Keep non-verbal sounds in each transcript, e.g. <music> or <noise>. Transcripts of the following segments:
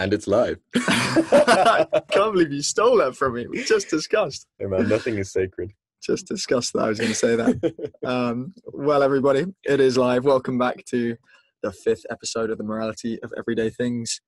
And it's live. <laughs> <laughs> I can't believe you stole that from me. We just discussed. Hey man, nothing is sacred. Just discussed that. I was going to say that. <laughs> Um, well, everybody, it is live. Welcome back to the fifth episode of the Morality of Everyday Things.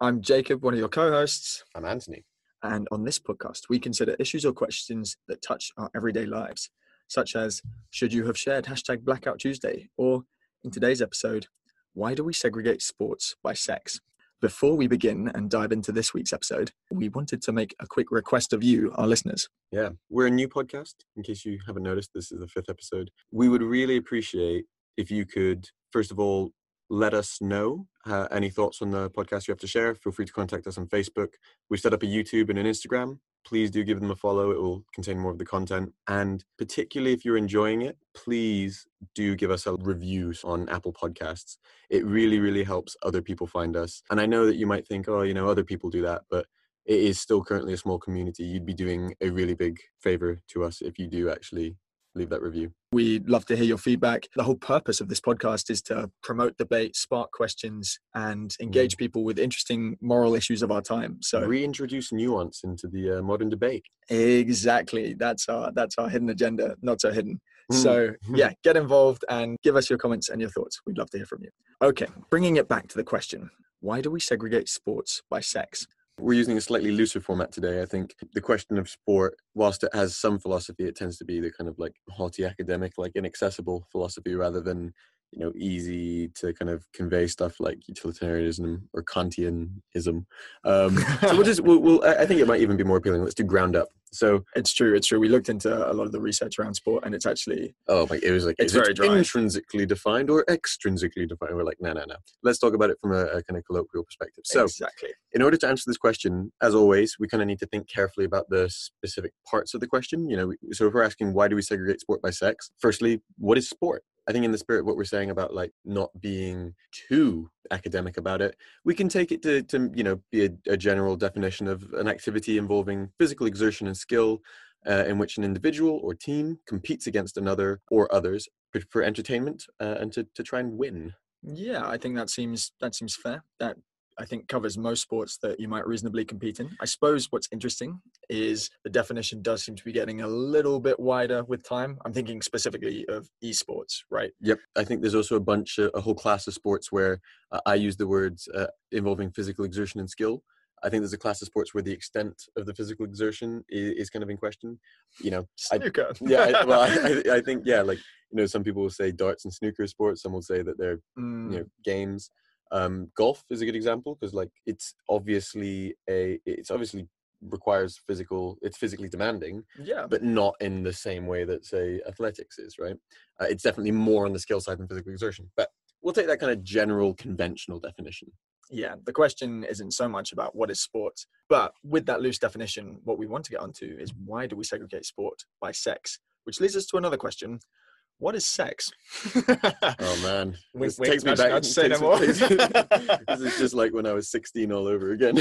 I'm Jacob, one of your co-hosts, I'm Anthony. And on this podcast, we consider issues or questions that touch our everyday lives, such as should you have shared hashtag Blackout Tuesday, or in today's episode, why do we segregate sports by sex? Before we begin and dive into this week's episode, we wanted to make a quick request of you, our listeners. Yeah, we're a new podcast. In case you haven't noticed, this is the fifth episode. We would really appreciate if you could, first of all, let us know uh, any thoughts on the podcast you have to share. Feel free to contact us on Facebook. We've set up a YouTube and an Instagram. Please do give them a follow. It will contain more of the content. And particularly if you're enjoying it, please do give us a review on Apple Podcasts. It really, really helps other people find us. And I know that you might think, oh, you know, other people do that, but it is still currently a small community. You'd be doing a really big favor to us if you do actually leave that review. We'd love to hear your feedback. The whole purpose of this podcast is to promote debate, spark questions, and engage people with interesting moral issues of our time. So Reintroduce nuance into the uh, modern debate. exactly, that's our that's our hidden agenda. Not so hidden. Mm. So <laughs> yeah, get involved and give us your comments and your thoughts. We'd love to hear from you. Okay, bringing it back to the question: Why do we segregate sports by sex? We're using a slightly looser format today. I think the question of sport, whilst it has some philosophy, it tends to be the kind of like haughty academic, like inaccessible philosophy rather than, you know, easy to kind of convey stuff like utilitarianism or Kantianism. Um, so we'll just, <laughs> we'll, we'll, I think it might even be more appealing. Let's do ground up. So, It's true. It's true. We looked into a lot of the research around sport, and it's actually oh my, it was like, It's is it very dry. intrinsically defined or extrinsically defined? We're like, no, no, no. Let's talk about it from a, a kind of colloquial perspective. So, exactly. in order to answer this question, as always, we kind of need to think carefully about the specific parts of the question. You know, so if we're asking why do we segregate sport by sex, firstly, what is sport? I think in the spirit of what we're saying about like not being too academic about it, we can take it to, to you know be a, a general definition of an activity involving physical exertion and skill, uh, in which an individual or team competes against another or others for, for entertainment uh, and to, to try and win. Yeah, I think that seems that seems fair. That I think covers most sports that you might reasonably compete in. I suppose what's interesting is the definition does seem to be getting a little bit wider with time. I'm thinking specifically of esports, right? Yep. I think there's also a bunch, uh, a whole class of sports where uh, I use the words uh, involving physical exertion and skill. I think there's a class of sports where the extent of the physical exertion is, is kind of in question. You know, I- Snooker. <laughs> yeah. I, well, I, I, I <laughs> think yeah, like you know, some people will say darts and snooker sports. Some will say that they're Mm, you know games. Um, golf is a good example because like it's obviously a it's obviously requires physical. It's physically demanding, yeah. but not in the same way that say athletics is right uh, it's definitely more on the skill side than physical exertion but we'll take that kind of general conventional definition yeah, the question isn't so much about what is sport, but with that loose definition, what we want to get onto is why do we segregate sport by sex? Which leads us to another question: What is sex? <laughs> oh man. <laughs> Wink, this wink, takes me nudge, back. nudge, say takes no me- more. takes- <laughs> this is just like when i was 16 all over again.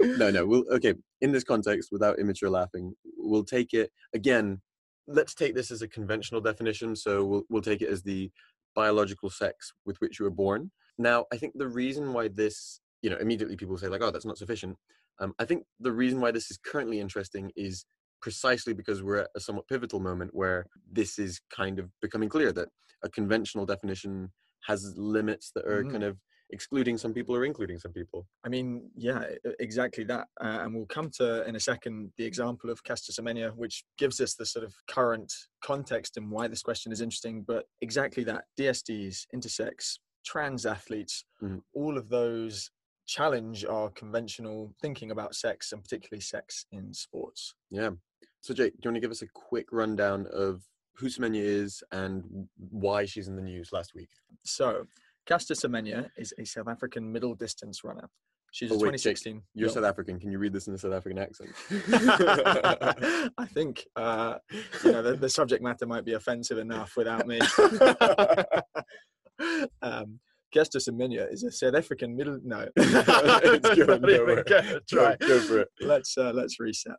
No no we'll okay in this context without immature laughing we'll take it again let's take this as a conventional definition so we'll, we'll take it as the biological sex with which you were born. Now i think the reason why this you know immediately people say like oh that's not sufficient. Um, i think the reason why this is currently interesting is precisely because we're at a somewhat pivotal moment where this is kind of becoming clear that a conventional definition has limits that are Mhm. kind of excluding some people or including some people I mean, yeah, exactly that. Uh, and we'll come to in a second the example of Caster Semenya, which gives us the sort of current context and why this question is interesting. But exactly that DSDs, intersex, trans athletes, Mhm. all of those challenge our conventional thinking about sex and particularly sex in sports. Yeah. So, Jake, do you want to give us a quick rundown of who Semenya is and why she's in the news last week? So, Caster Semenya is a South African middle distance runner. She's Oh, a wait, Jake, 2016. You're Yo. South African. Can you read this in a South African accent? <laughs> I think uh, you know the, the subject matter might be offensive enough without me. <laughs> um, Caster Semenya is a South African middle. No, <laughs> It's good, Not don't even worry. Go, go for it. Let's uh, let's reset.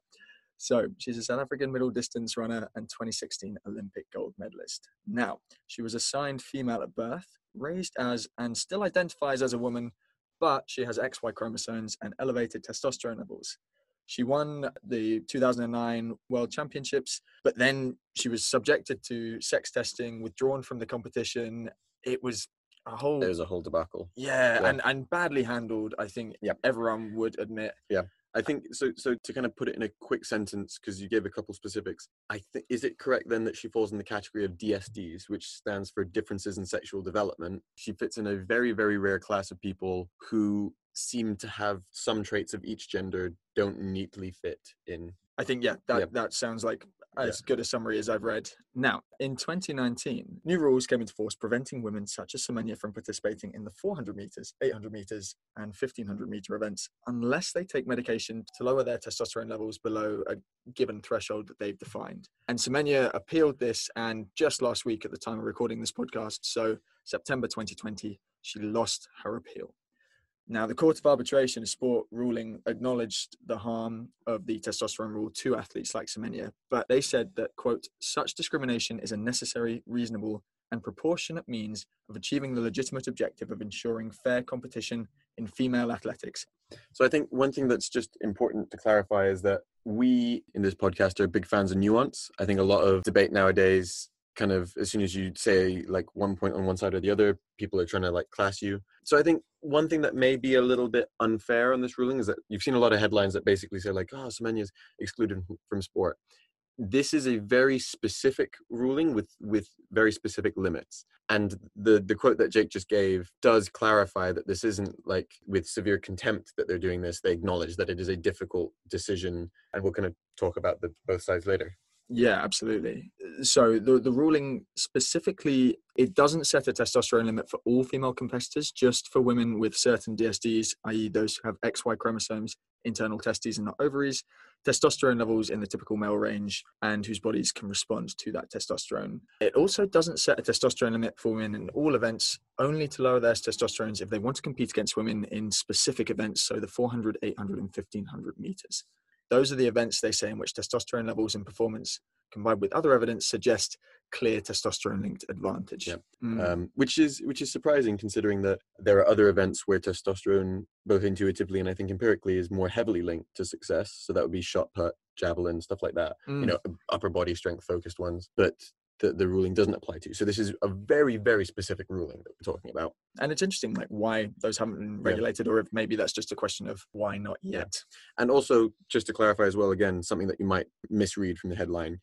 So she's a South African middle distance runner and 2016 Olympic gold medalist. Now, she was assigned female at birth, raised as and still identifies as a woman, but she has XY chromosomes and elevated testosterone levels. She won the 2009 World Championships, but then she was subjected to sex testing, withdrawn from the competition. It was a whole It was a whole debacle. yeah, Yeah. and and badly handled. I think Yep. everyone would admit. I think so. So to kind of put it in a quick sentence, because you gave a couple specifics, I think is it correct then that she falls in the category of DSDs, which stands for differences in sexual development. She fits in a very very rare class of people who seem to have some traits of each gender don't neatly fit in. I think yeah, that Yeah. that sounds like Yeah. as good a summary as I've read. Now, in 2019, new rules came into force preventing women such as Semenya from participating in the 400 meters, 800 meters, and 1500 meter events unless they take medication to lower their testosterone levels below a given threshold that they've defined. And Semenya appealed this, and just last week, at the time of recording this podcast, so September 2020, she lost her appeal. Now, the Court of Arbitration, a sport ruling, acknowledged the harm of the testosterone rule to athletes like Semenya, but they said that, quote, such discrimination is a necessary, reasonable, and proportionate means of achieving the legitimate objective of ensuring fair competition in female athletics. So I think one thing that's just important to clarify is that we in this podcast are big fans of nuance. I think a lot of debate nowadays kind of as soon as you say like one point on one side or the other, people are trying to like class you. So I think one thing that may be a little bit unfair on this ruling is that you've seen a lot of headlines that basically say like, oh, Semenya's excluded from- from sport. This is a very specific ruling with with very specific limits. And the the quote that Jake just gave does clarify that this isn't like with severe contempt that they're doing this. They acknowledge that it is a difficult decision, and we'll kind of talk about the both sides later. Yeah, absolutely. So the the ruling specifically it doesn't set a testosterone limit for all female competitors, just for women with certain DSDs, i.e., those who have XY chromosomes, internal testes, and not ovaries, testosterone levels in the typical male range, and whose bodies can respond to that testosterone. It also doesn't set a testosterone limit for women in all events, only to lower their testosterones if they want to compete against women in specific events, so the 400, 800, and 1500 meters. Those are the events they say in which testosterone levels and performance combined with other evidence suggest clear testosterone linked advantage. Yep. Mm, um, which is which is surprising considering that there are other events where testosterone, both intuitively and I think empirically, is more heavily linked to success. So that would be shot put, javelin, stuff like that. mm. You know, upper body strength focused ones, but the, the ruling doesn't apply to. So this is a very very specific ruling that we're talking about. and it's interesting like why those haven't been Yeah. regulated or if maybe that's just a question of why not Yeah. yet. And also, just to clarify as well, again, something that you might misread from the headline,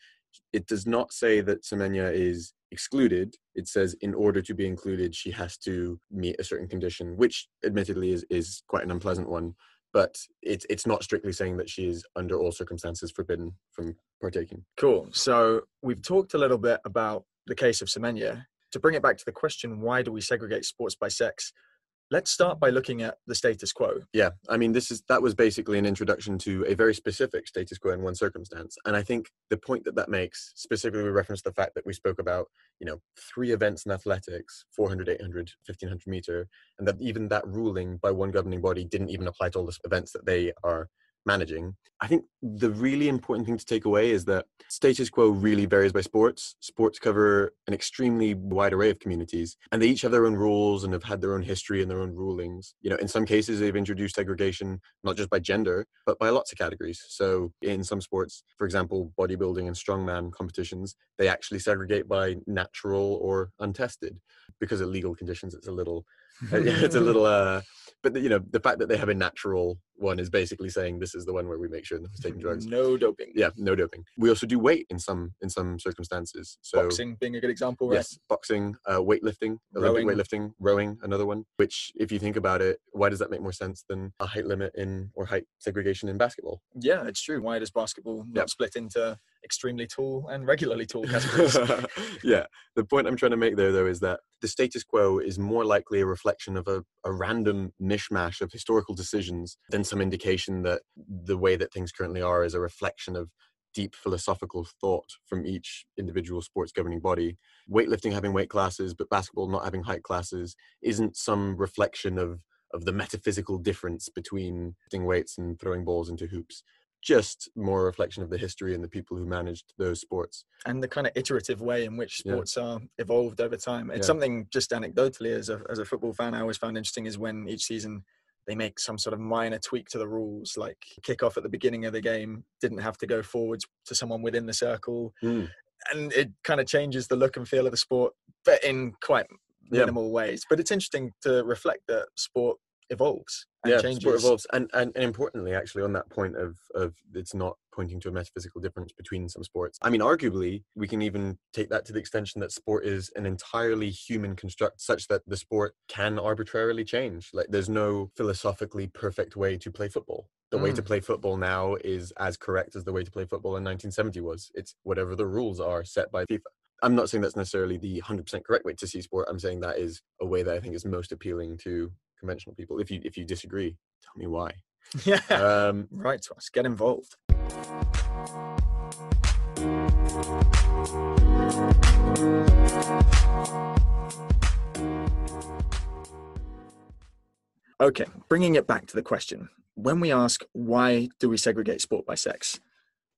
it does not say that Semenya is excluded. It says in order to be included, she has to meet a certain condition, which admittedly is, is quite an unpleasant one. But it's it's not strictly saying that she is under all circumstances forbidden from partaking. Cool. So we've talked a little bit about the case of Semenya. To bring it back to the question, why do we segregate sports by sex? Let's start by looking at the status quo. Yeah, I mean, this is that was basically an introduction to a very specific status quo in one circumstance, and I think the point that that makes, specifically with reference the fact that we spoke about, you know, three events in athletics 400, 800, 1500 meter, and that even that ruling by one governing body didn't even apply to all the events that they are managing. I think the really important thing to take away is that status quo really varies by sports. Sports cover an extremely wide array of communities, and they each have their own rules and have had their own history and their own rulings. You know, in some cases, they've introduced segregation not just by gender, but by lots of categories. So, in some sports, for example, bodybuilding and strongman competitions, they actually segregate by natural or untested. Because of legal conditions, it's a little <laughs> it's a little uh but the, you know the fact that they have a natural one is basically saying this is the one where we make sure no one's taking drugs No doping. yeah no doping we also do weight in some in some circumstances so Boxing being a good example, right? yes boxing uh, weightlifting olympic Rowing. weightlifting rowing another one which if you think about it why does that make more sense than a height limit in or height segregation in basketball Yeah, it's true. Why does basketball not Yep. split into extremely tall and regularly tall <laughs> categories? yeah the point i'm trying to make there though is that the status quo is more likely a reflection of a, a random mishmash of historical decisions than some indication that the way that things currently are is a reflection of deep philosophical thought from each individual sports governing body weightlifting having weight classes but basketball not having height classes isn't some reflection of of the metaphysical difference between lifting weights and throwing balls into hoops just more a reflection of the history and the people who managed those sports. and the kind of iterative way in which Yeah. sports are evolved over time. It's Yeah. something just anecdotally as a as a football fan I always found interesting is when each season they make some sort of minor tweak to the rules, like kickoff at the beginning of the game didn't have to go forwards to someone within the circle, Mm. and it kind of changes the look and feel of the sport, but in quite Yeah. minimal ways. But it's interesting to reflect that sport evolves and yeah, changes. sport evolves, and, and and importantly, actually, on that point of of it's not pointing to a metaphysical difference between some sports. I mean, arguably, we can even take that to the extension that sport is an entirely human construct, such that the sport can arbitrarily change. Like, there's no philosophically perfect way to play football. The way to mm. play football now is as correct as the way to play football in 1970 was. It's whatever the rules are set by FIFA. I'm not saying that's necessarily the 100% correct way to see sport. I'm saying that is a way that I think is most appealing to conventional people. If you if you disagree, tell me why. <laughs> yeah, Um, right to us. Get involved. Okay, bringing it back to the question. When we ask why do we segregate sport by sex,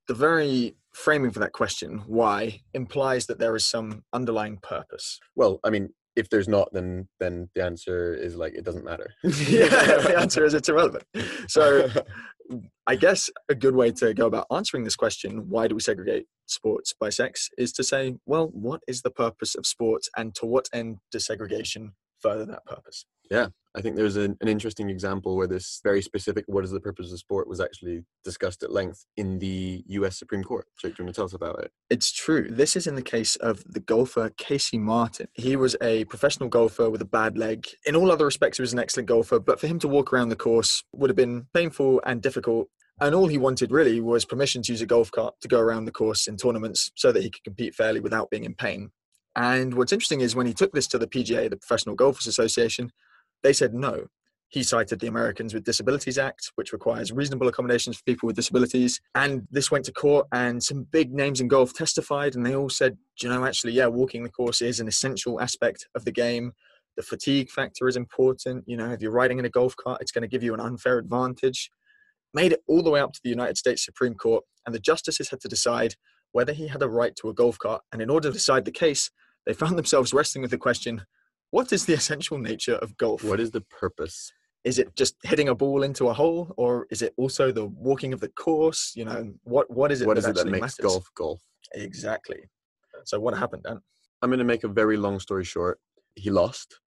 the very framing for that question, why, implies that there is some underlying purpose. well, I mean, if there's not, then then the answer is like it doesn't matter. <laughs> yeah, the answer is it's irrelevant. So I guess a good way to go about answering this question, why do we segregate sports by sex, is to say, well, what is the purpose of sports and to what end does segregation further that purpose? I think there's an, an interesting example where this very specific "what is the purpose of sport" was actually discussed at length in the U.S. Supreme Court. Jake, do you want to tell us about it? It's true. This is in the case of the golfer Casey Martin. He was a professional golfer with a bad leg. In all other respects, he was an excellent golfer, but for him to walk around the course would have been painful and difficult. And all he wanted really was permission to use a golf cart to go around the course in tournaments so that he could compete fairly without being in pain. And what's interesting is when he took this to the PGA, the Professional Golfers Association, they said no. He cited the Americans with Disabilities Act, which requires reasonable accommodations for people with disabilities. And this went to court, and some big names in golf testified, and they all said, "Do you know, actually, yeah, walking the course is an essential aspect of the game. The fatigue factor is important. You know, if you're riding in a golf cart, it's going to give you an unfair advantage. Made it all the way up to the United States Supreme Court, and the justices had to decide whether he had a right to a golf cart. And in order to decide the case, they found themselves wrestling with the question what is the <laughs> essential nature of golf? What is the purpose? is it just hitting a ball into a hole or is it also the walking of the course you know what what is it What that is it that makes matters? golf golf? exactly so what happened dan I'm going to make a very long story short. He lost.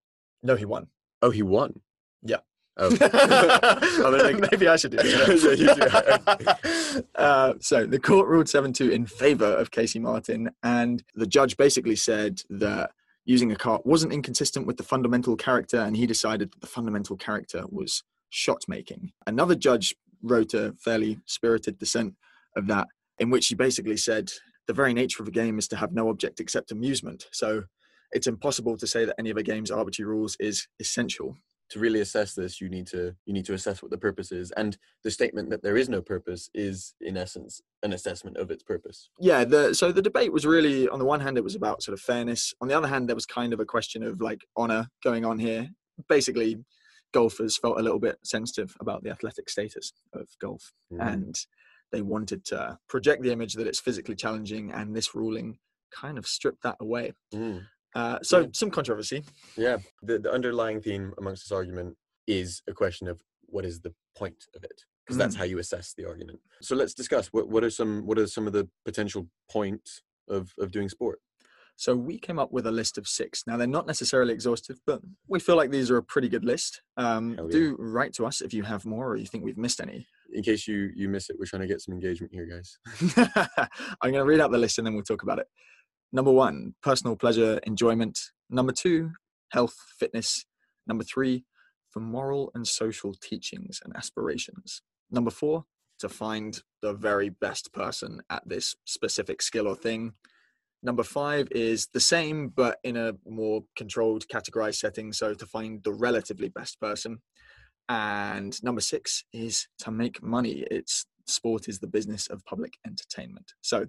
no he won Oh, he won. Yeah. Oh. <laughs> Make- <laughs> maybe i should do this uh, so the court ruled 7-2 in favor of casey martin and the judge basically said that using a cart wasn't inconsistent with the fundamental character and he decided that the fundamental character was shot making. Another judge wrote a fairly spirited dissent of that in which he basically said the very nature of a game is to have no object except amusement. So it's impossible to say that any of a game's arbitrary rules is essential to really assess this, you need to you need to assess what the purpose is, and the statement that there is no purpose is, in essence, an assessment of its purpose. yeah the so the debate was really on the one hand it was about sort of fairness on the other hand there was kind of a question of like honor going on here basically golfers felt a little bit sensitive about the athletic status of golf Mm. and they wanted to project the image that it's physically challenging and this ruling kind of stripped that away Mm. Uh, so Yeah. some controversy Yeah, the, the underlying theme amongst this argument is a question of what is the point of it, because that's how you assess the argument. So let's discuss what what are some what are some of the potential points of of doing sport. So we came up with a list of six. Now they're not necessarily exhaustive, but we feel like these are a pretty good list. Um, yeah. do write to us if you have more or you think we've missed any. In case you you miss it, we're trying to get some engagement here, guys. <laughs> I'm going to read out the list and then we'll talk about it. Number one, personal pleasure, enjoyment. Number two, health, fitness. Number three, for moral and social teachings and aspirations. Number four, to find the very best person at this specific skill or thing. Number five is the same, but in a more controlled, categorized setting. So to find the relatively best person. And number six is to make money. It's sport is the business of public entertainment. So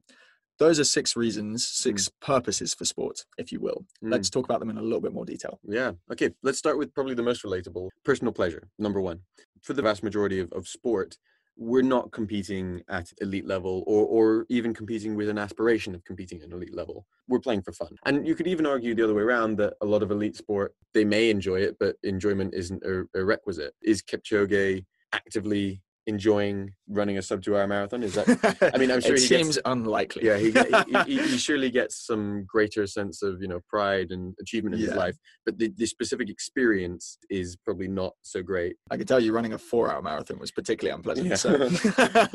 those are six reasons, six purposes for sport, if you will. Mm. Let's talk about them in a little bit more detail. Yeah. Okay. Let's start with probably the most relatable personal pleasure. Number one. For the vast majority of, of sport, we're not competing at elite level or, or even competing with an aspiration of competing at an elite level. We're playing for fun. And you could even argue the other way around that a lot of elite sport, they may enjoy it, but enjoyment isn't a, a requisite. Is Kipchoge actively enjoying running a sub two hour marathon? Is that? I mean, I'm <laughs> sure it he seems gets, unlikely. yeah, he, he, he, he <laughs> surely gets some greater sense of you know pride and achievement in his life, but the, the specific experience is probably not so great. I can tell you running a four-hour marathon was particularly unpleasant. Yeah. So.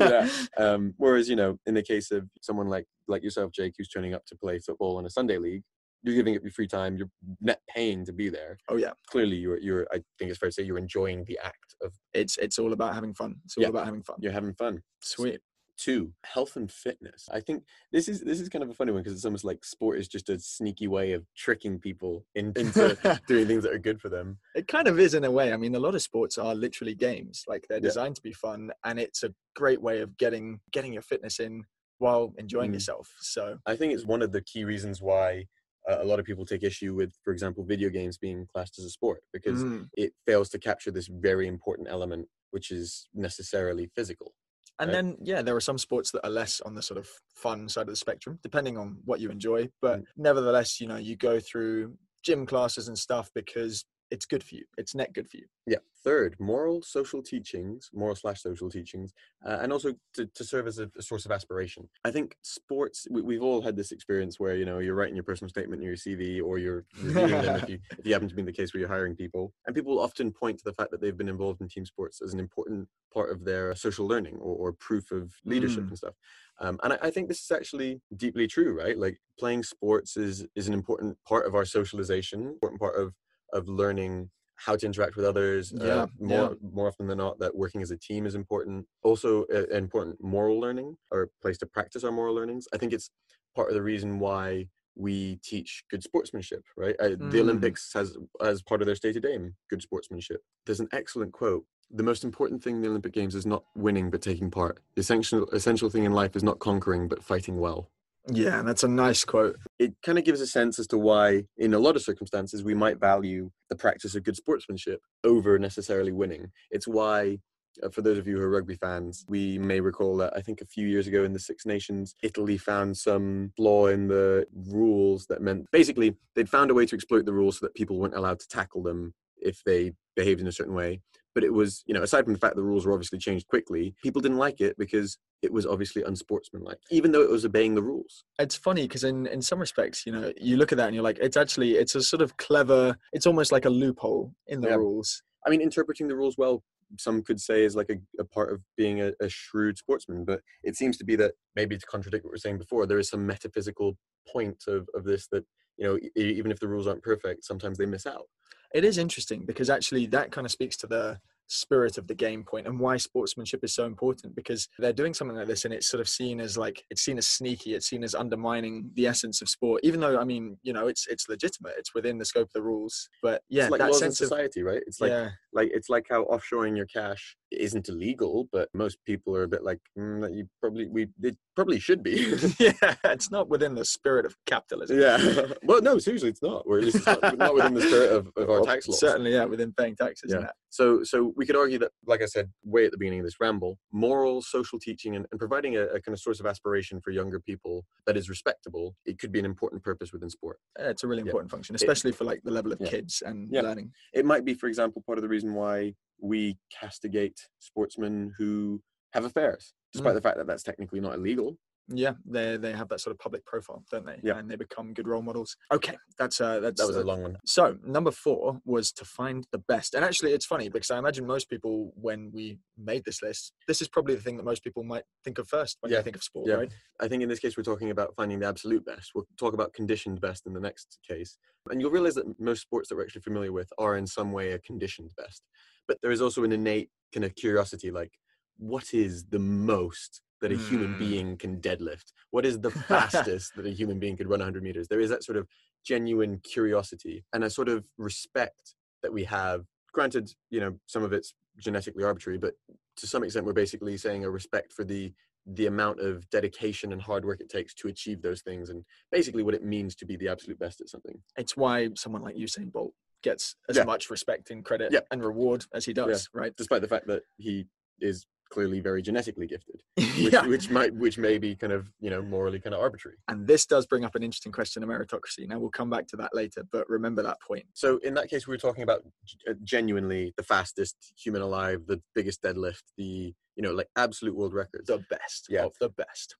<laughs> Yeah. Um, whereas you know, in the case of someone like like yourself, Jake, who's turning up to play football in a Sunday league, you're giving up your free time, you're net paying to be there. Oh yeah, Clearly, you're you're. I think it's fair to say you're enjoying the act of it's it's all about having fun. It's all Yeah. about having fun. you're having fun. Sweet. Two, health and fitness. I think this is this is kind of a funny one because it's almost like sport is just a sneaky way of tricking people in, <laughs> into doing things that are good for them. It kind of is in a way. I mean, a lot of sports are literally games. Like they're Yeah. designed to be fun, and it's a great way of getting getting your fitness in while enjoying Mm. yourself. So I think it's one of the key reasons why a lot of people take issue with, for example, video games being classed as a sport because mm. it fails to capture this very important element, which is necessarily physical. and right. then yeah, there are some sports that are less on the sort of fun side of the spectrum, depending on what you enjoy. But Mm. nevertheless, you know, you go through gym classes and stuff because it's good for you. It's net good for you. Yeah. Third, moral social teachings, moral slash social teachings, uh, and also to, to serve as a, a source of aspiration. I think sports, we, we've all had this experience where, you know, you're writing your personal statement in your CV or you're reviewing them if you, <laughs> if you happen to be in the case where you're hiring people. And people often point to the fact that they've been involved in team sports as an important part of their social learning or, or proof of leadership Mm. and stuff. Um, and I, I think this is actually deeply true, right? Like playing sports is is an important part of our socialization, important part of of learning how to interact with others. uh, Yeah, more more often than not, that working as a team is important. Also, uh, important moral learning or a place to practice our moral learnings. I think it's part of the reason why we teach good sportsmanship, right? Uh, The Mm. Olympics has as part of their stated aim good sportsmanship. There's an excellent quote. The most important thing in the Olympic Games is not winning but taking part. The essential essential thing in life is not conquering but fighting well Yeah, that's a nice quote. it kind of gives a sense as to why, in a lot of circumstances, we might value the practice of good sportsmanship over necessarily winning. It's why, uh, for those of you who are rugby fans, we may recall that I think a few years ago in the Six Nations, Italy found some flaw in the rules that meant basically they'd found a way to exploit the rules so that people weren't allowed to tackle them if they behaved in a certain way. But it was, you know, aside from the fact the rules were obviously changed quickly, people didn't like it because it was obviously unsportsmanlike, even though it was obeying the rules. It's funny because in in some respects, you know, you look at that and you're like, it's actually it's a sort of clever. It's almost like a loophole in the Yeah. rules. I mean, interpreting the rules well, some could say is like a, a part of being a, a shrewd sportsman, but it seems to be that maybe to contradict what we are saying before, there is some metaphysical point of, of this that, you know, e- even if the rules aren't perfect, sometimes they miss out. It is interesting because actually that kind of speaks to the spirit of the game point and why sportsmanship is so important because they're doing something like this and it's sort of seen as like it's seen as sneaky it's seen as undermining the essence of sport even though i mean you know it's it's legitimate it's within the scope of the rules but yeah it's like that sense of society, right? It's like, yeah like it's like how offshoring your cash isn't illegal, but most people are a bit like, mm, that you probably, we, it probably should be. <laughs> <laughs> yeah it's not within the spirit of capitalism yeah. <laughs> well, no, seriously, it's not. Or at least it's not, not within the spirit of, of our Well, tax laws. certainly yeah within paying taxes Yeah. that. So, so we could argue that, like I said, way at the beginning of this ramble, moral, social teaching, and, and providing a, a kind of source of aspiration for younger people that is respectable, it could be an important purpose within sport. Yeah, it's a really Yeah. important function especially for like the level of Yeah. kids and Yeah. learning It might be, for example, part of the reason why we castigate sportsmen who have affairs, despite Mm. the fact that that's technically not illegal. Yeah, they they have that sort of public profile, don't they? Yeah. and they become good role models. Okay, that's uh, that's That was a uh, long one. So number four was to find the best, and actually it's funny because I imagine most people when we made this list, this is probably the thing that most people might think of first when Yeah, they think of sport, yeah. right? I think in this case, we're talking about finding the absolute best. We'll talk about conditioned best in the next case. And you'll realize that most sports that we're actually familiar with are in some way a conditioned best. But there is also an innate kind of curiosity like, what is the most that a human Mm. being can deadlift? What is the <laughs> fastest that a human being could run 100 meters? There is that sort of genuine curiosity and a sort of respect that we have. Granted, you know, some of it's genetically arbitrary, but to some extent, we're basically saying a respect for the the amount of dedication and hard work it takes to achieve those things and basically what it means to be the absolute best at something. It's why someone like Usain Bolt gets as Yeah. much respect and credit Yeah. and reward as he does, right? Despite the fact that he is clearly very genetically gifted, <laughs> which, yeah. which might which may be kind of you know morally kind of arbitrary. And this does bring up an interesting question of meritocracy. Now we'll come back to that later, but remember that point. So in that case, we were talking about uh, genuinely the fastest human alive, the biggest deadlift, the you know like absolute world records. The best Yeah. of the best.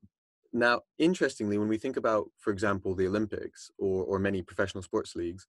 Now, interestingly, when we think about, for example, the Olympics or, or many professional sports leagues,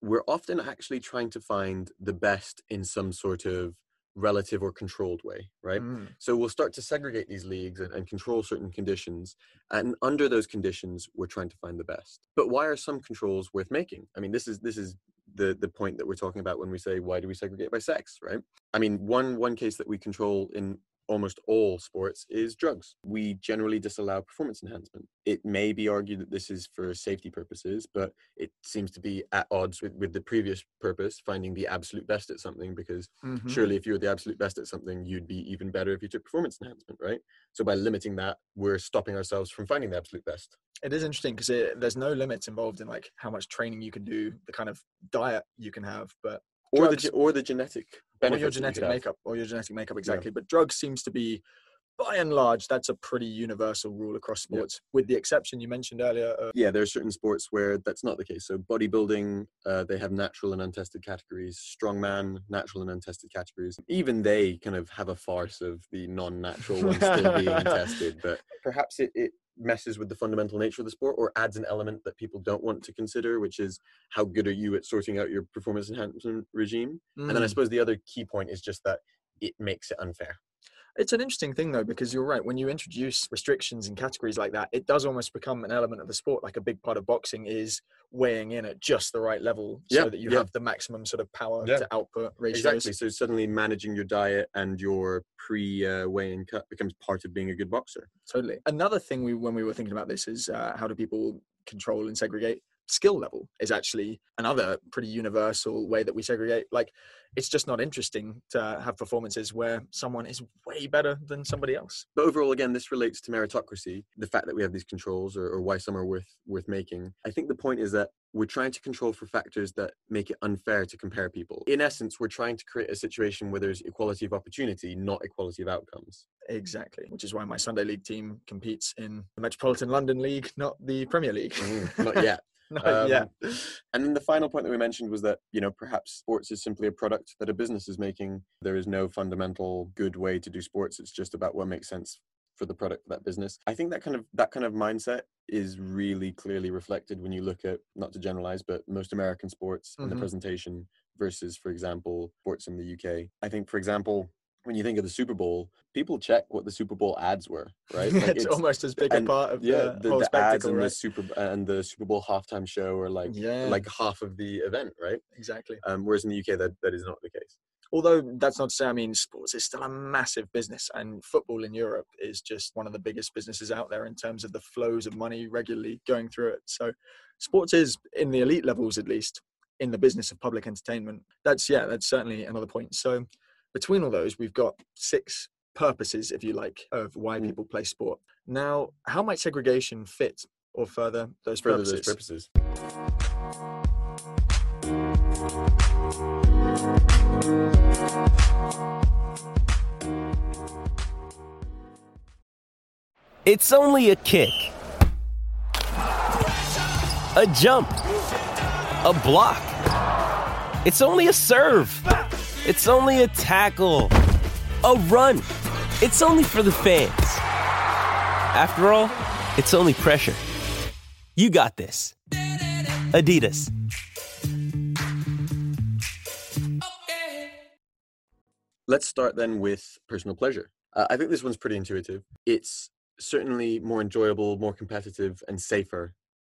we're often actually trying to find the best in some sort of relative or controlled way, right? Mm. So we'll start to segregate these leagues and, and control certain conditions. And under those conditions, we're trying to find the best. But why are some controls worth making? I mean, this is this is the the point that we're talking about when we say why do we segregate by sex, right? I mean, one one case that we control in almost all sports is drugs. We generally disallow performance enhancement. It may be argued that this is for safety purposes, but it seems to be at odds with, with the previous purpose, finding the absolute best at something, because Mhm. surely if you were the absolute best at something, you'd be even better if you took performance enhancement, right? So by limiting that, we're stopping ourselves from finding the absolute best. It is interesting because there's no limits involved in like how much training you can do, the kind of diet you can have, but Or the Drugs- ge- or the genetic or your that you genetic makeup or your genetic makeup exactly but drugs seems to be by and large that's a pretty universal rule across Yeah. sports with the exception you mentioned earlier of Yeah, there are certain sports where that's not the case. So bodybuilding, uh, they have natural and untested categories. Strongman, natural and untested categories. Even they kind of have a farce of the non-natural ones still being <laughs> tested. But perhaps it, it messes with the fundamental nature of the sport or adds an element that people don't want to consider, which is how good are you at sorting out your performance enhancement regime? And then I Mm. suppose the other key point is just that it makes it unfair. It's an interesting thing though, because you're right. When you introduce restrictions and categories like that, it does almost become an element of the sport. Like a big part of boxing is weighing in at just the right level Yeah, so that you yeah. have the maximum sort of power Yeah. to output ratio. Exactly. So suddenly managing your diet and your pre-weigh-in cut becomes part of being a good boxer. Totally. Another thing we when we were thinking about this is uh, how do people control and segregate skill level is actually another pretty universal way that we segregate. Like it's just not interesting to have performances where someone is way better than somebody else. But overall, again, this relates to meritocracy, the fact that we have these controls or, or why some are worth worth making. I think the point is that we're trying to control for factors that make it unfair to compare people. In essence, we're trying to create a situation where there's equality of opportunity, not equality of outcomes. Exactly. Which is why my Sunday league team competes in the Metropolitan London League, not the Premier League. Mm, <laughs> not yet. <laughs> Um, yet. And then the final point that we mentioned was that, you know, perhaps sports is simply a product that a business is making. There is no fundamental good way to do sports. It's just about what makes sense for the product of that business. I think that kind of that kind of mindset is really clearly reflected when you look at not to generalize, but most American sports and the Mhm. presentation versus, for example, sports in the UK. I think, for example, when you think of the Super Bowl, people check what the Super Bowl ads were, right? <laughs> Like, it's, almost as big a part of yeah, the, the, whole the ads spectacle, and the? Super and the Super Bowl halftime show are like yeah, like half of the event, right? exactly. Um, whereas in the UK, that, that is not the case. although that's not to say i mean sports is still a massive business and football in europe is just one of the biggest businesses out there in terms of the flows of money regularly going through it so sports is in the elite levels at least in the business of public entertainment that's yeah that's certainly another point so between all those we've got six purposes if you like of why Mm. people play sport now how might segregation fit or further those Further purposes those purposes. It's only a kick, a jump, a block. It's only a serve. It's only a tackle, a run. It's only for the fans. After all, it's only pressure. You got this. Adidas. Let's start then with personal pleasure. Uh, I think this one's pretty intuitive. It's certainly more enjoyable, more competitive, and safer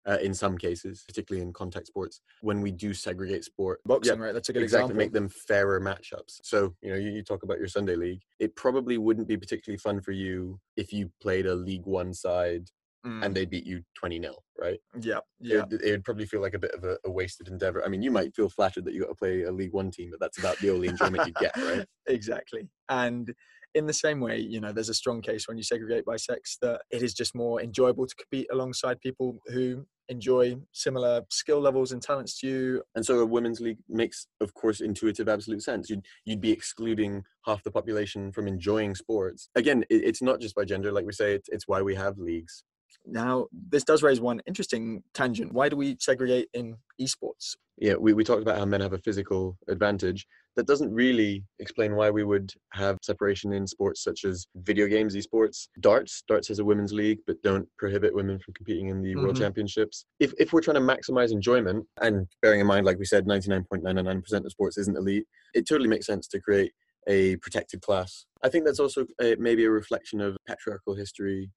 uh, in some cases, particularly in contact sports, when we do segregate sport. Yeah, boxing right that's a good exactly example. make them fairer matchups. So you know you, you talk about your sunday league it probably wouldn't be particularly fun for you if you played a league one side Mm, and they beat you 20 nil right? Yeah it, yeah. would- it would probably feel like a bit of a, a wasted endeavor. I mean you might feel flattered that you got to play a league one team but that's about the only enjoyment you get right? <laughs> Exactly and in the same way, you know, there's a strong case when you segregate by sex that it is just more enjoyable to compete alongside people who enjoy similar skill levels and talents to you. And so a women's league makes, of course, intuitive absolute sense. You'd you'd be excluding half the population from enjoying sports. Again, it, it's not just by gender, like we say, it's, it's why we have leagues. Now, this does raise one interesting tangent. Why do we segregate in esports? Yeah, we, we talked about how men have a physical advantage. That doesn't really explain why we would have separation in sports such as video games, esports. Darts, darts has a women's league, but don't prohibit women from competing in the world Mhm. championships. If, if we're trying to maximize enjoyment, and bearing in mind, like we said, 99.99% of sports isn't elite, it totally makes sense to create a protected class. I think that's also uh, maybe a reflection of patriarchal history,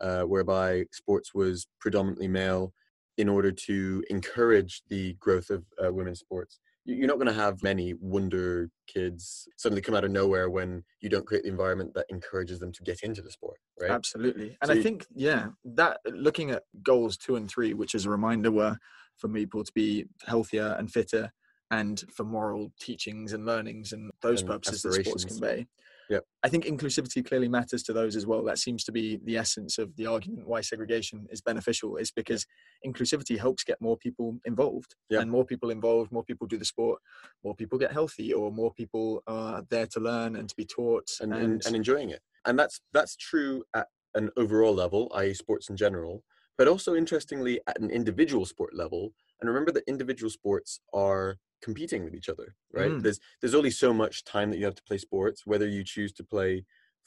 uh, whereby sports was predominantly male in order to encourage the growth of uh, women's sports. You- You're not going to have many wonder kids suddenly come out of nowhere when you don't create the environment that encourages them to get into the sport, right? Absolutely. And So I think, yeah, that looking at goals two and three, which is a reminder were for people to be healthier and fitter and for moral teachings and learnings and those And purposes that sports convey. Yep. I think inclusivity clearly matters to those as well. That seems to be the essence of the argument why segregation is beneficial, is because inclusivity helps get more people involved. Yeah. And more people involved, more people do the sport, more people get healthy, or more people are there to learn and to be taught. and, and, and enjoying it. And that's that's true at an overall level, i.e., sports in general, but also interestingly at an individual sport level. And remember that individual sports are competing with each other, right? Mm. There's there's only so much time that you have to play sports. Whether you choose to play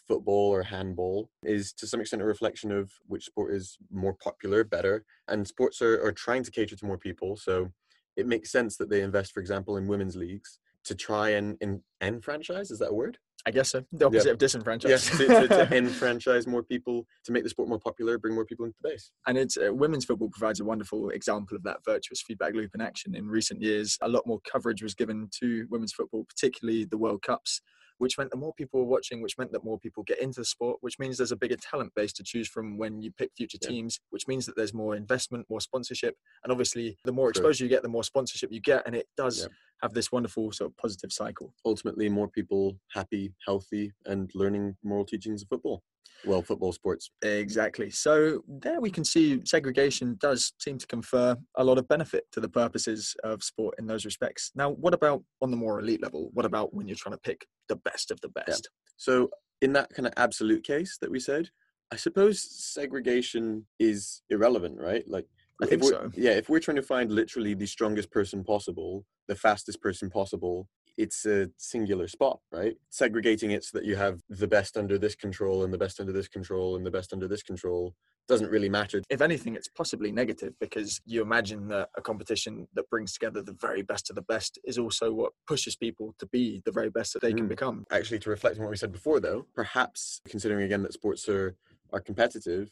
football or handball is to some extent a reflection of which sport is more popular, better. And sports are, are trying to cater to more people. So it makes sense that they invest, for example, in women's leagues to try and, and enfranchise, is that a word? I guess so. The opposite of disenfranchised. Yes, to, to, to <laughs> enfranchise more people, to make the sport more popular, bring more people into the base. and it's uh, women's football provides a wonderful example of that virtuous feedback loop in action. In recent years, a lot more coverage was given to women's football, particularly the World Cups, which meant that more people were watching, which meant that more people get into the sport, which means there's a bigger talent base to choose from when you pick future Yeah. teams, which means that there's more investment, more sponsorship, and obviously the more exposure you get, the more sponsorship you get, and it does Yeah. have this wonderful sort of positive cycle. Ultimately, more people happy, healthy, and learning moral teachings of football. Well, football sports. Exactly. So there we can see segregation does seem to confer a lot of benefit to the purposes of sport in those respects. Now, what about on the more elite level? What about when you're trying to pick the best of the best? So, in that kind of absolute case that we said, I suppose segregation is irrelevant, right? Like, I think so. Yeah, if we're trying to find literally the strongest person possible, the fastest person possible, it's a singular spot, right? Segregating it so that you have the best under this control and the best under this control and the best under this control doesn't really matter. If anything, it's possibly negative because you imagine that a competition that brings together the very best of the best is also what pushes people to be the very best that they can Mm. become. Actually, to reflect on what we said before, though, perhaps considering again that sports are are competitive,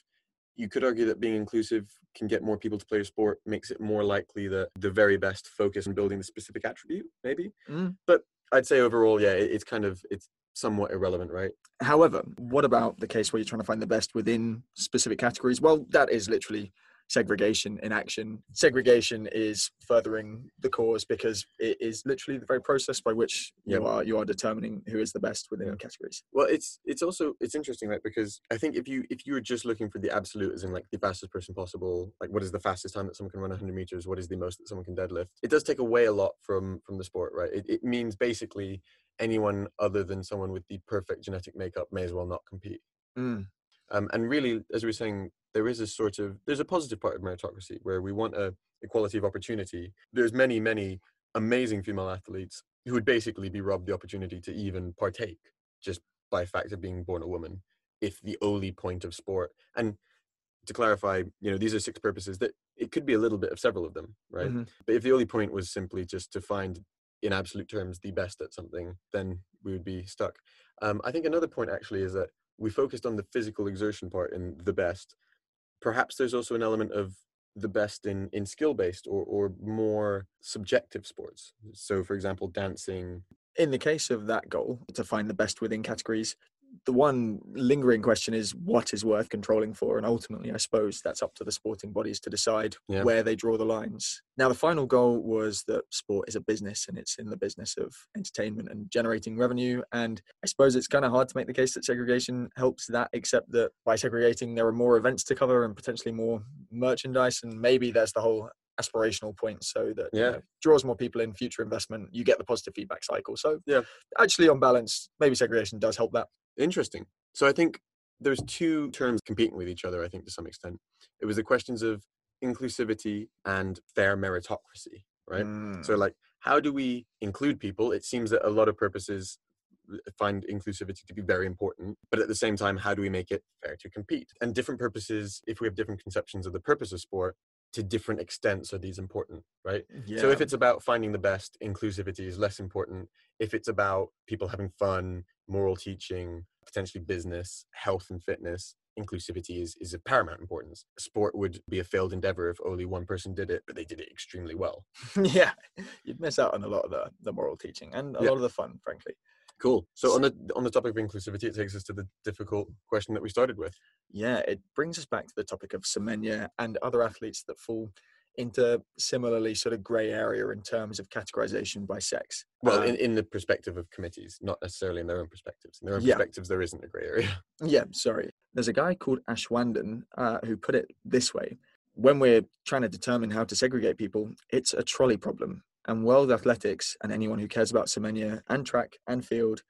you could argue that being inclusive can get more people to play a sport, makes it more likely that the very best focus on building the specific attribute, maybe. Mm. But I'd say overall, yeah, it, it's kind of it's somewhat irrelevant, right? However, what about the case where you're trying to find the best within specific categories? Well, that is literally segregation in action. Segregation is furthering the cause because it is literally the very process by which you Yep. are you are determining who is the best within Yeah. categories. Well, it's it's also it's interesting, right? Because I think if you if you were just looking for the absolute, as in like the fastest person possible, like what is the fastest time that someone can run 100 meters, what is the most that someone can deadlift, it does take away a lot from from the sport, right? It, it means basically anyone other than someone with the perfect genetic makeup may as well not compete. Mm. Um, and really, as we were saying, there is a sort of there's a positive part of meritocracy where we want a equality of opportunity. There's many many amazing female athletes who would basically be robbed the opportunity to even partake just by fact of being born a woman if the only point of sport and to clarify you know these are six purposes that it could be a little bit of several of them right Mhm. but if the only point was simply just to find in absolute terms the best at something then we would be stuck um, i think another point actually is that we focused on the physical exertion part in the best perhaps there's also an element of the best in in skill based or or more subjective sports. So for example dancing. In the case of that goal to find the best within categories, the one lingering question is what is worth controlling for? And ultimately, I suppose that's up to the sporting bodies to decide Yeah. where they draw the lines. Now, the final goal was that sport is a business and it's in the business of entertainment and generating revenue. And I suppose it's kind of hard to make the case that segregation helps that, except that by segregating, there are more events to cover and potentially more merchandise. And maybe there's the whole aspirational point so that you Yeah. know, draws more people in future investment you get the positive feedback cycle so Yeah. actually on balance maybe segregation does help that Interesting. So I think there's two terms competing with each other, I think, to some extent. It was the questions of inclusivity and fair meritocracy, right? Mm. So, like, how do we include people? It seems that a lot of purposes uh, find inclusivity to be very important, but at the same time, how do we make it fair to compete? And different purposes, if we have different conceptions of the purpose of sport, to different extents are these important, right? So if it's about finding the best, inclusivity is less important. If it's about people having fun, moral teaching, potentially business, health and fitness, inclusivity is, is of paramount importance. Sport would be a failed endeavor if only one person did it, but they did it extremely well. <laughs> yeah you'd miss out on a lot of the, the moral teaching and a Yeah. lot of the fun frankly Cool. So on the on the topic of inclusivity, it takes us to the difficult question that we started with. yeah it brings us back to the topic of semenya and other athletes that fall into similarly sort of gray area in terms of categorization by sex Well, Um, in, in the perspective of committees, not necessarily in their own perspectives. In their own Yeah. perspectives, there isn't a grey area. <laughs> Yeah, sorry. There's a guy called Ashwandon uh, who put it this way when we're trying to determine how to segregate people, it's a trolley problem. And World Athletics and anyone who cares about Semenya and track and field,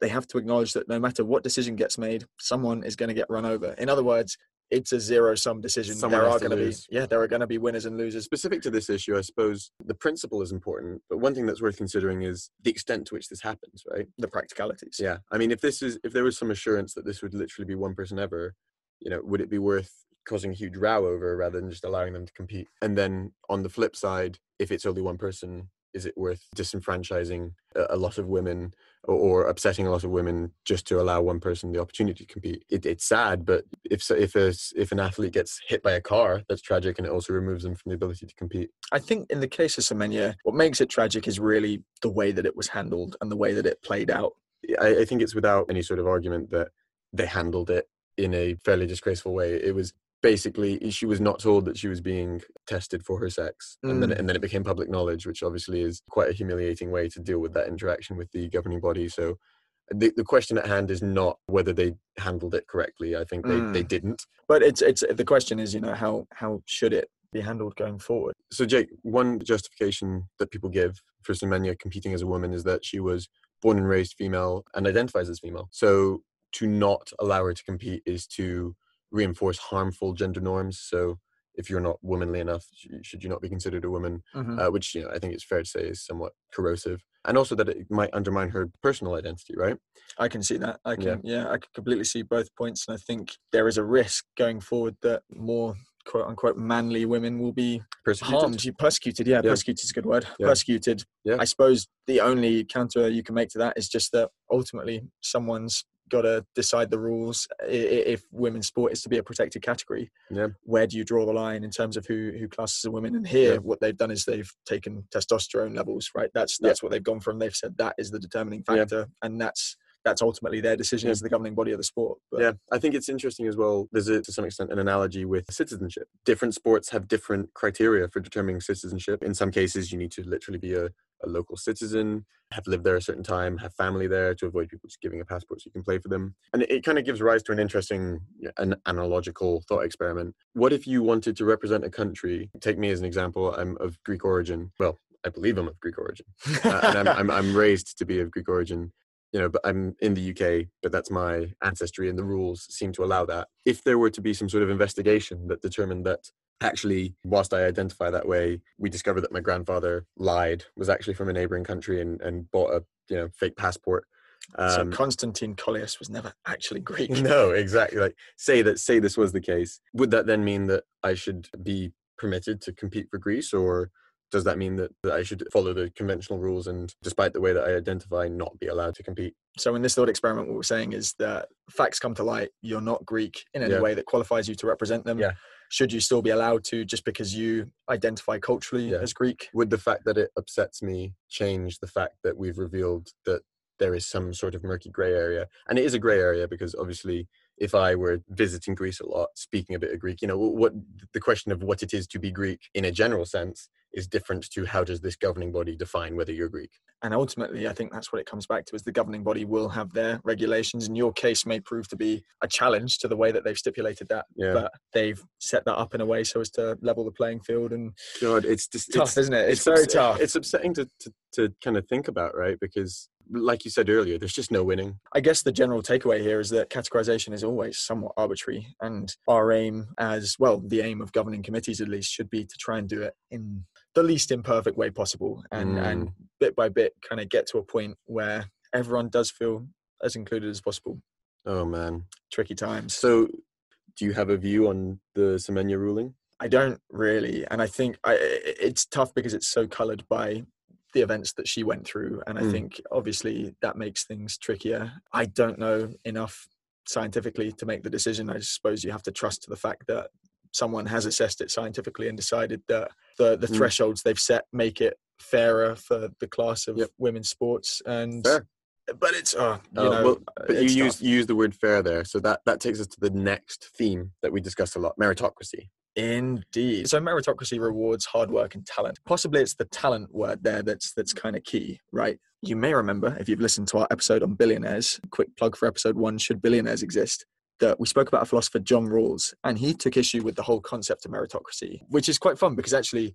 they have to acknowledge that no matter what decision gets made, someone is going to get run over. In other words, it's a zero sum decision. Someone there are going to be yeah, there are going to be winners and losers. Specific to this issue, I suppose the principle is important, but one thing that's worth considering is the extent to which this happens, right? The practicalities. Yeah. I mean, if this is if there was some assurance that this would literally be one person ever, you know, would it be worth causing a huge row over rather than just allowing them to compete? And then on the flip side, if it's only one person, is it worth disenfranchising a, a lot of women or, or upsetting a lot of women just to allow one person the opportunity to compete? It, it's sad, but if if a, if an athlete gets hit by a car, that's tragic, and it also removes them from the ability to compete. I think in the case of Semenya, what makes it tragic is really the way that it was handled and the way that it played out. I, I think it's without any sort of argument that they handled it in a fairly disgraceful way. It was basically she was not told that she was being tested for her sex, and then Mm. and then it became public knowledge, which obviously is quite a humiliating way to deal with that interaction with the governing body. So. The, the question at hand is not whether they handled it correctly. I think they, they Mm. didn't. But it's it's the question is, you know, how how should it be handled going forward? So, Jake, one justification that people give for Semenya competing as a woman is that she was born and raised female and identifies as female. So, to not allow her to compete is to reinforce harmful gender norms. So, if you're not womanly enough, should you not be considered a woman? Mm-hmm. Uh, which you know, I think it's fair to say is somewhat corrosive, and also that it might undermine her personal identity, right? I can see that. I Yeah. can, yeah. I can completely see both points, and I think there is a risk going forward that more quote unquote manly women will be Persecuted. harmed, you persecuted. Yeah, Yeah. persecuted is a good word. Yeah. Persecuted. Yeah. I suppose the only counter you can make to that is just that ultimately someone's got to decide the rules. If women's sport is to be a protected category, Yeah. where do you draw the line in terms of who who classes as women? And here, Yeah. what they've done is they've taken testosterone levels. Right. That's Yeah. that's what they've gone from. They've said that is the determining Yeah. factor, and that's that's ultimately their decision as the governing body of the sport. But Yeah, I think it's interesting as well. There's a, to some extent an analogy with citizenship. Different sports have different criteria for determining citizenship. In some cases, you need to literally be a, a local citizen, have lived there a certain time, have family there to avoid people just giving a passport so you can play for them. And it, it kind of gives rise to an interesting, an analogical thought experiment. What if you wanted to represent a country? Take me as an example. I'm of Greek origin. Well, I believe I'm of Greek origin <laughs> uh, and I'm, I'm I'm raised to be of Greek origin. You know, but I'm in the UK, but that's my ancestry, and the rules seem to allow that. If there were to be some sort of investigation that determined that actually, whilst I identify that way, we discovered that my grandfather lied, was actually from a neighboring country, and and bought a you know fake passport. so Um, Constantine Collius was never actually Greek. <laughs> no, exactly. Like say that say this was the case. Would that then mean that I should be permitted to compete for Greece, or does that mean that, that I should follow the conventional rules and, despite the way that I identify, not be allowed to compete? So in this thought experiment, what we're saying is that facts come to light. You're not Greek in any Yeah. way that qualifies you to represent them. Yeah. Should you still be allowed to just because you identify culturally Yeah. as Greek? Would the fact that it upsets me change the fact that we've revealed that there is some sort of murky gray area. And it is a gray area because obviously if I were visiting Greece a lot, speaking a bit of Greek, you know, what the question of what it is to be Greek in a general sense is different to how does this governing body define whether you're Greek. And ultimately, I think that's what it comes back to: is the governing body will have their regulations, and your case may prove to be a challenge to the way that they've stipulated that. Yeah. But they've set that up in a way so as to level the playing field. And God, it's just tough, it's, isn't it? It's, very upset- tough. It's upsetting to, to to kind of think about, right? Because like you said earlier, there's just no winning. I guess the general takeaway here is that categorization is always somewhat arbitrary, and our aim, as well, the aim of governing committees at least, should be to try and do it in the least imperfect way possible, and and bit by bit, kind of get to a point where everyone does feel as included as possible. Oh man. Tricky times. So, do you have a view on the Semenya ruling? I don't really, and I think I, it's tough because it's so coloured by the events that she went through, and I Mm. think obviously that makes things trickier. I don't know enough scientifically to make the decision. I suppose you have to trust to the fact that someone has assessed it scientifically and decided that the the Mm. thresholds they've set make it fairer for the class of Yep. women's sports. And Fair. but it's uh, you Oh, know, well, but you use you use the word fair there, so that that takes us to the next theme that we discussed a lot: meritocracy. Indeed. So meritocracy rewards hard work and talent. Possibly it's the talent word there that's that's kind of key, right? You may remember if you've listened to our episode on billionaires, quick plug for episode one, should billionaires exist? That we spoke about a philosopher, John Rawls, and he took issue with the whole concept of meritocracy, which is quite fun because actually,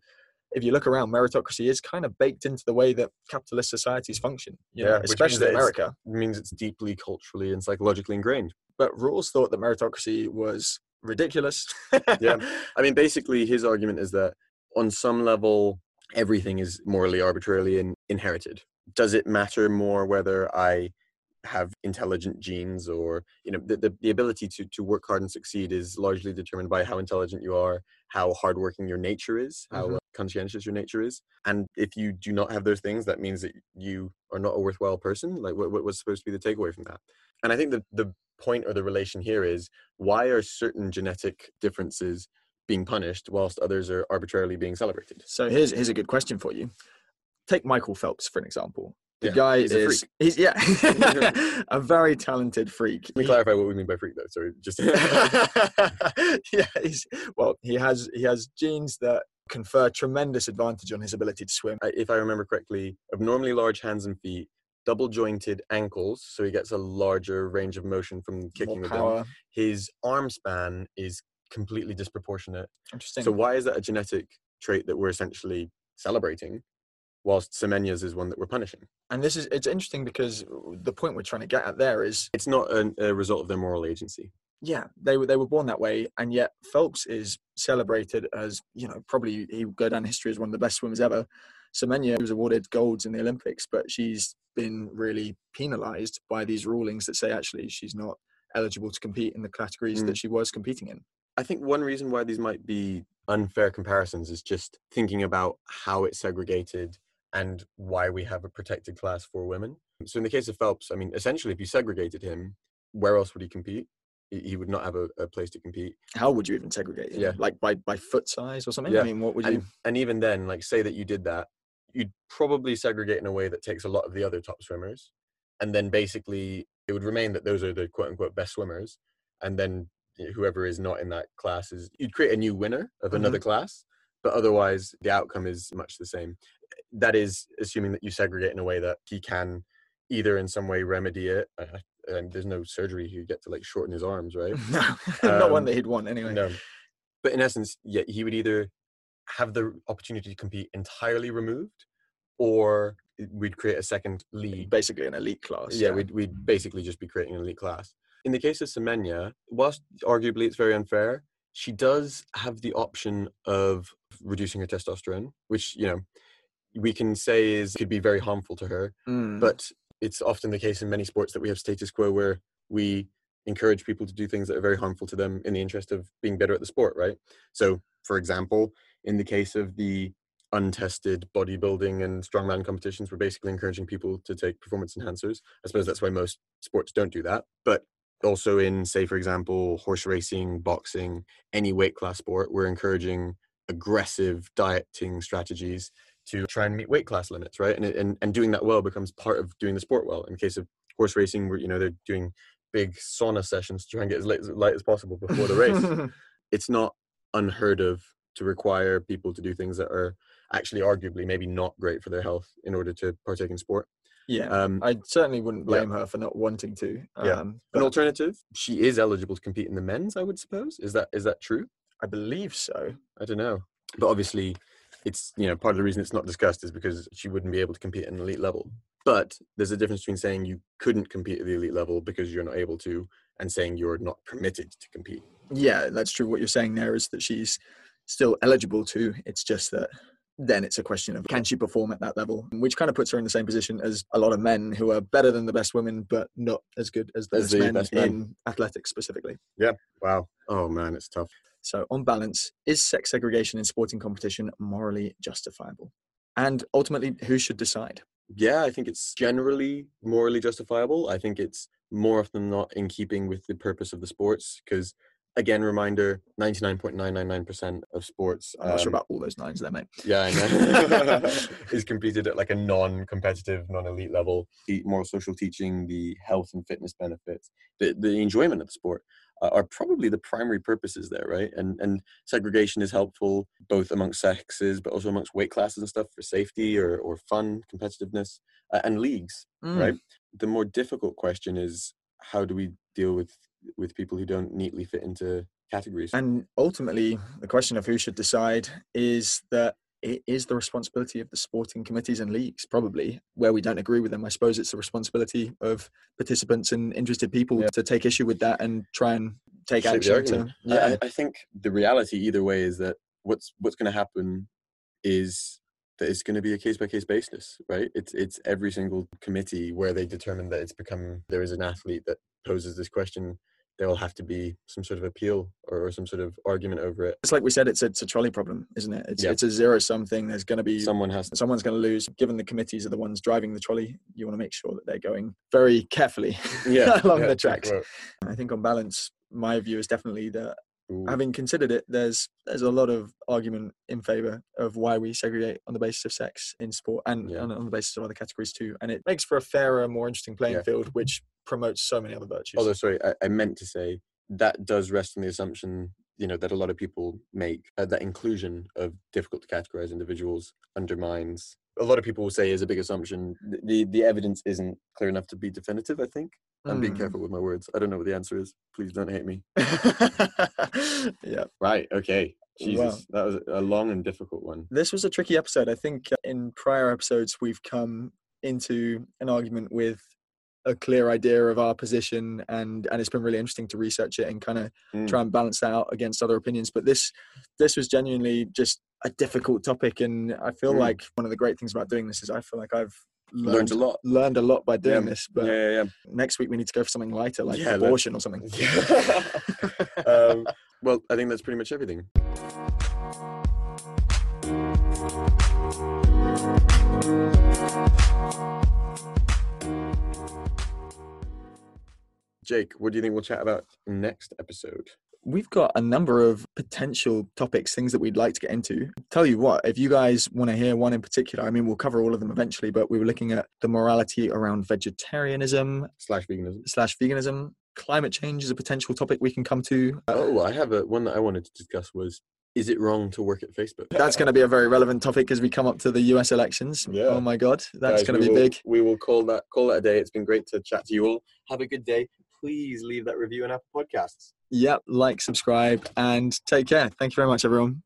if you look around, meritocracy is kind of baked into the way that capitalist societies function, you know, Yeah, which especially in America. It means it's deeply culturally and psychologically ingrained. But Rawls thought that meritocracy was ridiculous. <laughs> Yeah. I mean, basically, his argument is that on some level, everything is morally arbitrarily in, inherited. Does it matter more whether I have intelligent genes or you know the, the, the ability to, to work hard and succeed is largely determined by how intelligent you are how hardworking your nature is how Mhm. uh, conscientious your nature is and if you do not have those things that means that you are not a worthwhile person like what, what was supposed to be the takeaway from that and i think the, the point or the relation here is why are certain genetic differences being punished whilst others are arbitrarily being celebrated So here's here's a good question for you. Take Michael Phelps for an example. The Yeah, guy he's a is he's yeah <laughs> <laughs> a very talented freak. let me clarify what we mean by freak though sorry just <laughs> yeah, he's well, he has he has genes that confer tremendous advantage on his ability to swim. If I remember correctly, abnormally large hands and feet, double jointed ankles, so he gets a larger range of motion from kicking More with them. power. His arm span is completely disproportionate. Interesting. So why is that a genetic trait that we're essentially celebrating, whilst Semenya's is one that we're punishing? and this is it's interesting because the point we're trying to get at there is It's not an, a result of their moral agency. yeah they were they were born that way and yet phelps is celebrated as you know probably he would go down history as one of the best swimmers ever semenya was awarded golds in the olympics but she's been really penalized by these rulings that say actually she's not eligible to compete in the categories Mm. that she was competing in I think one reason why these might be unfair comparisons is just thinking about how it's segregated and why we have a protected class for women. So in the case of Phelps, I mean, essentially, if you segregated him, where else would he compete? He would not have a, a place to compete. how would you even segregate it? Yeah. like by by foot size or something Yeah. i mean what would you And, and even then, like, say that you did that, you'd probably segregate in a way that takes a lot of the other top swimmers. And then basically, it would remain that those are the quote unquote best swimmers. And then whoever is not in that class is, you'd create a new winner of mm-hmm. another class. But otherwise, the outcome is much the same. That is assuming that you segregate in a way that he can either in some way remedy it. uh, And there's no surgery you get to like shorten his arms, right? <laughs> no not one Um, that he'd want anyway No. But in essence, yeah, he would either have the opportunity to compete entirely removed, or we'd create a second league. basically an elite class Yeah, we'd, we'd basically just be creating an elite class. In the case of Semenya, whilst arguably it's very unfair, she does have the option of reducing her testosterone, which, you know, we can say is could be very harmful to her Mm. but it's often the case in many sports that we have status quo where we encourage people to do things that are very harmful to them in the interest of being better at the sport right so for example in the case of the untested bodybuilding and strongman competitions we're basically encouraging people to take performance enhancers i suppose that's why most sports don't do that but also in say for example horse racing boxing any weight class sport we're encouraging aggressive dieting strategies to try and meet weight class limits, right? And, and and doing that well becomes part of doing the sport well. In case of horse racing, where you know they're doing big sauna sessions to try and get as light, as light as possible before the race. <laughs> it's not unheard of to require people to do things that are actually arguably maybe not great for their health in order to partake in sport. yeah. Um, I certainly wouldn't Yeah. blame her for not wanting to. Yeah. Um, an alternative, she is eligible to compete in the men's. I would suppose is that is that true? I believe so. I don't know, but obviously, it's you know part of the reason it's not discussed is because she wouldn't be able to compete at an elite level. But there's a difference between saying you couldn't compete at the elite level because you're not able to, and saying you're not permitted to compete. Yeah, that's true. What you're saying there is that she's still eligible to. It's just that then it's a question of can she perform at that level, which kind of puts her in the same position as a lot of men who are better than the best women, but not as good as the, As best, the men best men. in athletics specifically. Yeah. Wow. Oh man, it's tough. So, on balance, is sex segregation in sporting competition morally justifiable? And ultimately, who should decide? Yeah, I think it's generally morally justifiable. I think it's more often than not in keeping with the purpose of the sports. Because again, reminder: ninety-nine point nine nine nine percent of sports. I'm not sure um, about all those nines there, mate. Yeah, I know. <laughs> <laughs> is completed at like a non-competitive, non-elite level. The moral social teaching, the health and fitness benefits, the the enjoyment of the sport are probably the primary purposes there, right? And and segregation is helpful both amongst sexes, but also amongst weight classes and stuff for safety or or fun, competitiveness, uh, and leagues, Mm. right? The more difficult question is how do we deal with with people who don't neatly fit into categories? And ultimately, the question of who should decide is that it is the responsibility of the sporting committees and leagues, probably. Where we don't agree with them, I suppose it's the responsibility of participants and interested people Yeah. to take issue with that and try and take action. To. I- yeah, I, I think the reality either way is that what's what's going to happen is that it's going to be a case by case basis, right? It's it's every single committee where they determine that it's become there is an athlete that poses this question. There will have to be some sort of appeal or, or some sort of argument over it. it's like we said, it's a, it's a trolley problem, isn't it? It's, Yeah. it's a zero sum thing. There's going to be Someone has to. someone's going to lose. Given the committees are the ones driving the trolley, you want to make sure that they're going very carefully Yeah, <laughs> along yeah, the tracks. I think on balance, my view is definitely that Ooh. having considered it, there's there's a lot of argument in favor of why we segregate on the basis of sex in sport and Yeah. on, on the basis of other categories too. And it makes for a fairer, more interesting playing Yeah. field, which promotes so many other virtues. Although, sorry, I, I meant to say that does rest on the assumption, you know, that a lot of people make uh, that inclusion of difficult to categorize individuals undermines. A lot of people will say is a big assumption. The the evidence isn't clear enough to be definitive. I think I'm being Mm. careful with my words. I don't know what the answer is. Please don't hate me. <laughs> yeah. Right. Okay. Jesus, Wow. that was a long and difficult one. This was a tricky episode. I think uh, in prior episodes we've come into an argument with a clear idea of our position and and it's been really interesting to research it and kind of Mm. try and balance that out against other opinions but this this was genuinely just a difficult topic and i feel Mm. like one of the great things about doing this is i feel like i've Learned learned a lot. learned a lot by doing Yeah. this but yeah, yeah, next week we need to go for something lighter like abortion or something <laughs> um, well, I think that's pretty much everything. Jake, what do you think we'll chat about next episode? We've got a number of potential topics, things that we'd like to get into. Tell you what, if you guys want to hear one in particular, I mean, we'll cover all of them eventually, but we were looking at the morality around vegetarianism Slash veganism. slash veganism. Climate change is a potential topic we can come to. Oh, I have a one that I wanted to discuss was is it wrong to work at Facebook? That's going to be a very relevant topic as we come up to the US elections. Yeah. Oh my God, that's Guys, going to be will- big. We will call that call that a day. It's been great to chat to you all. Have a good day. Please leave that review on Apple Podcasts. Yep, like, subscribe, and take care. Thank you very much, everyone.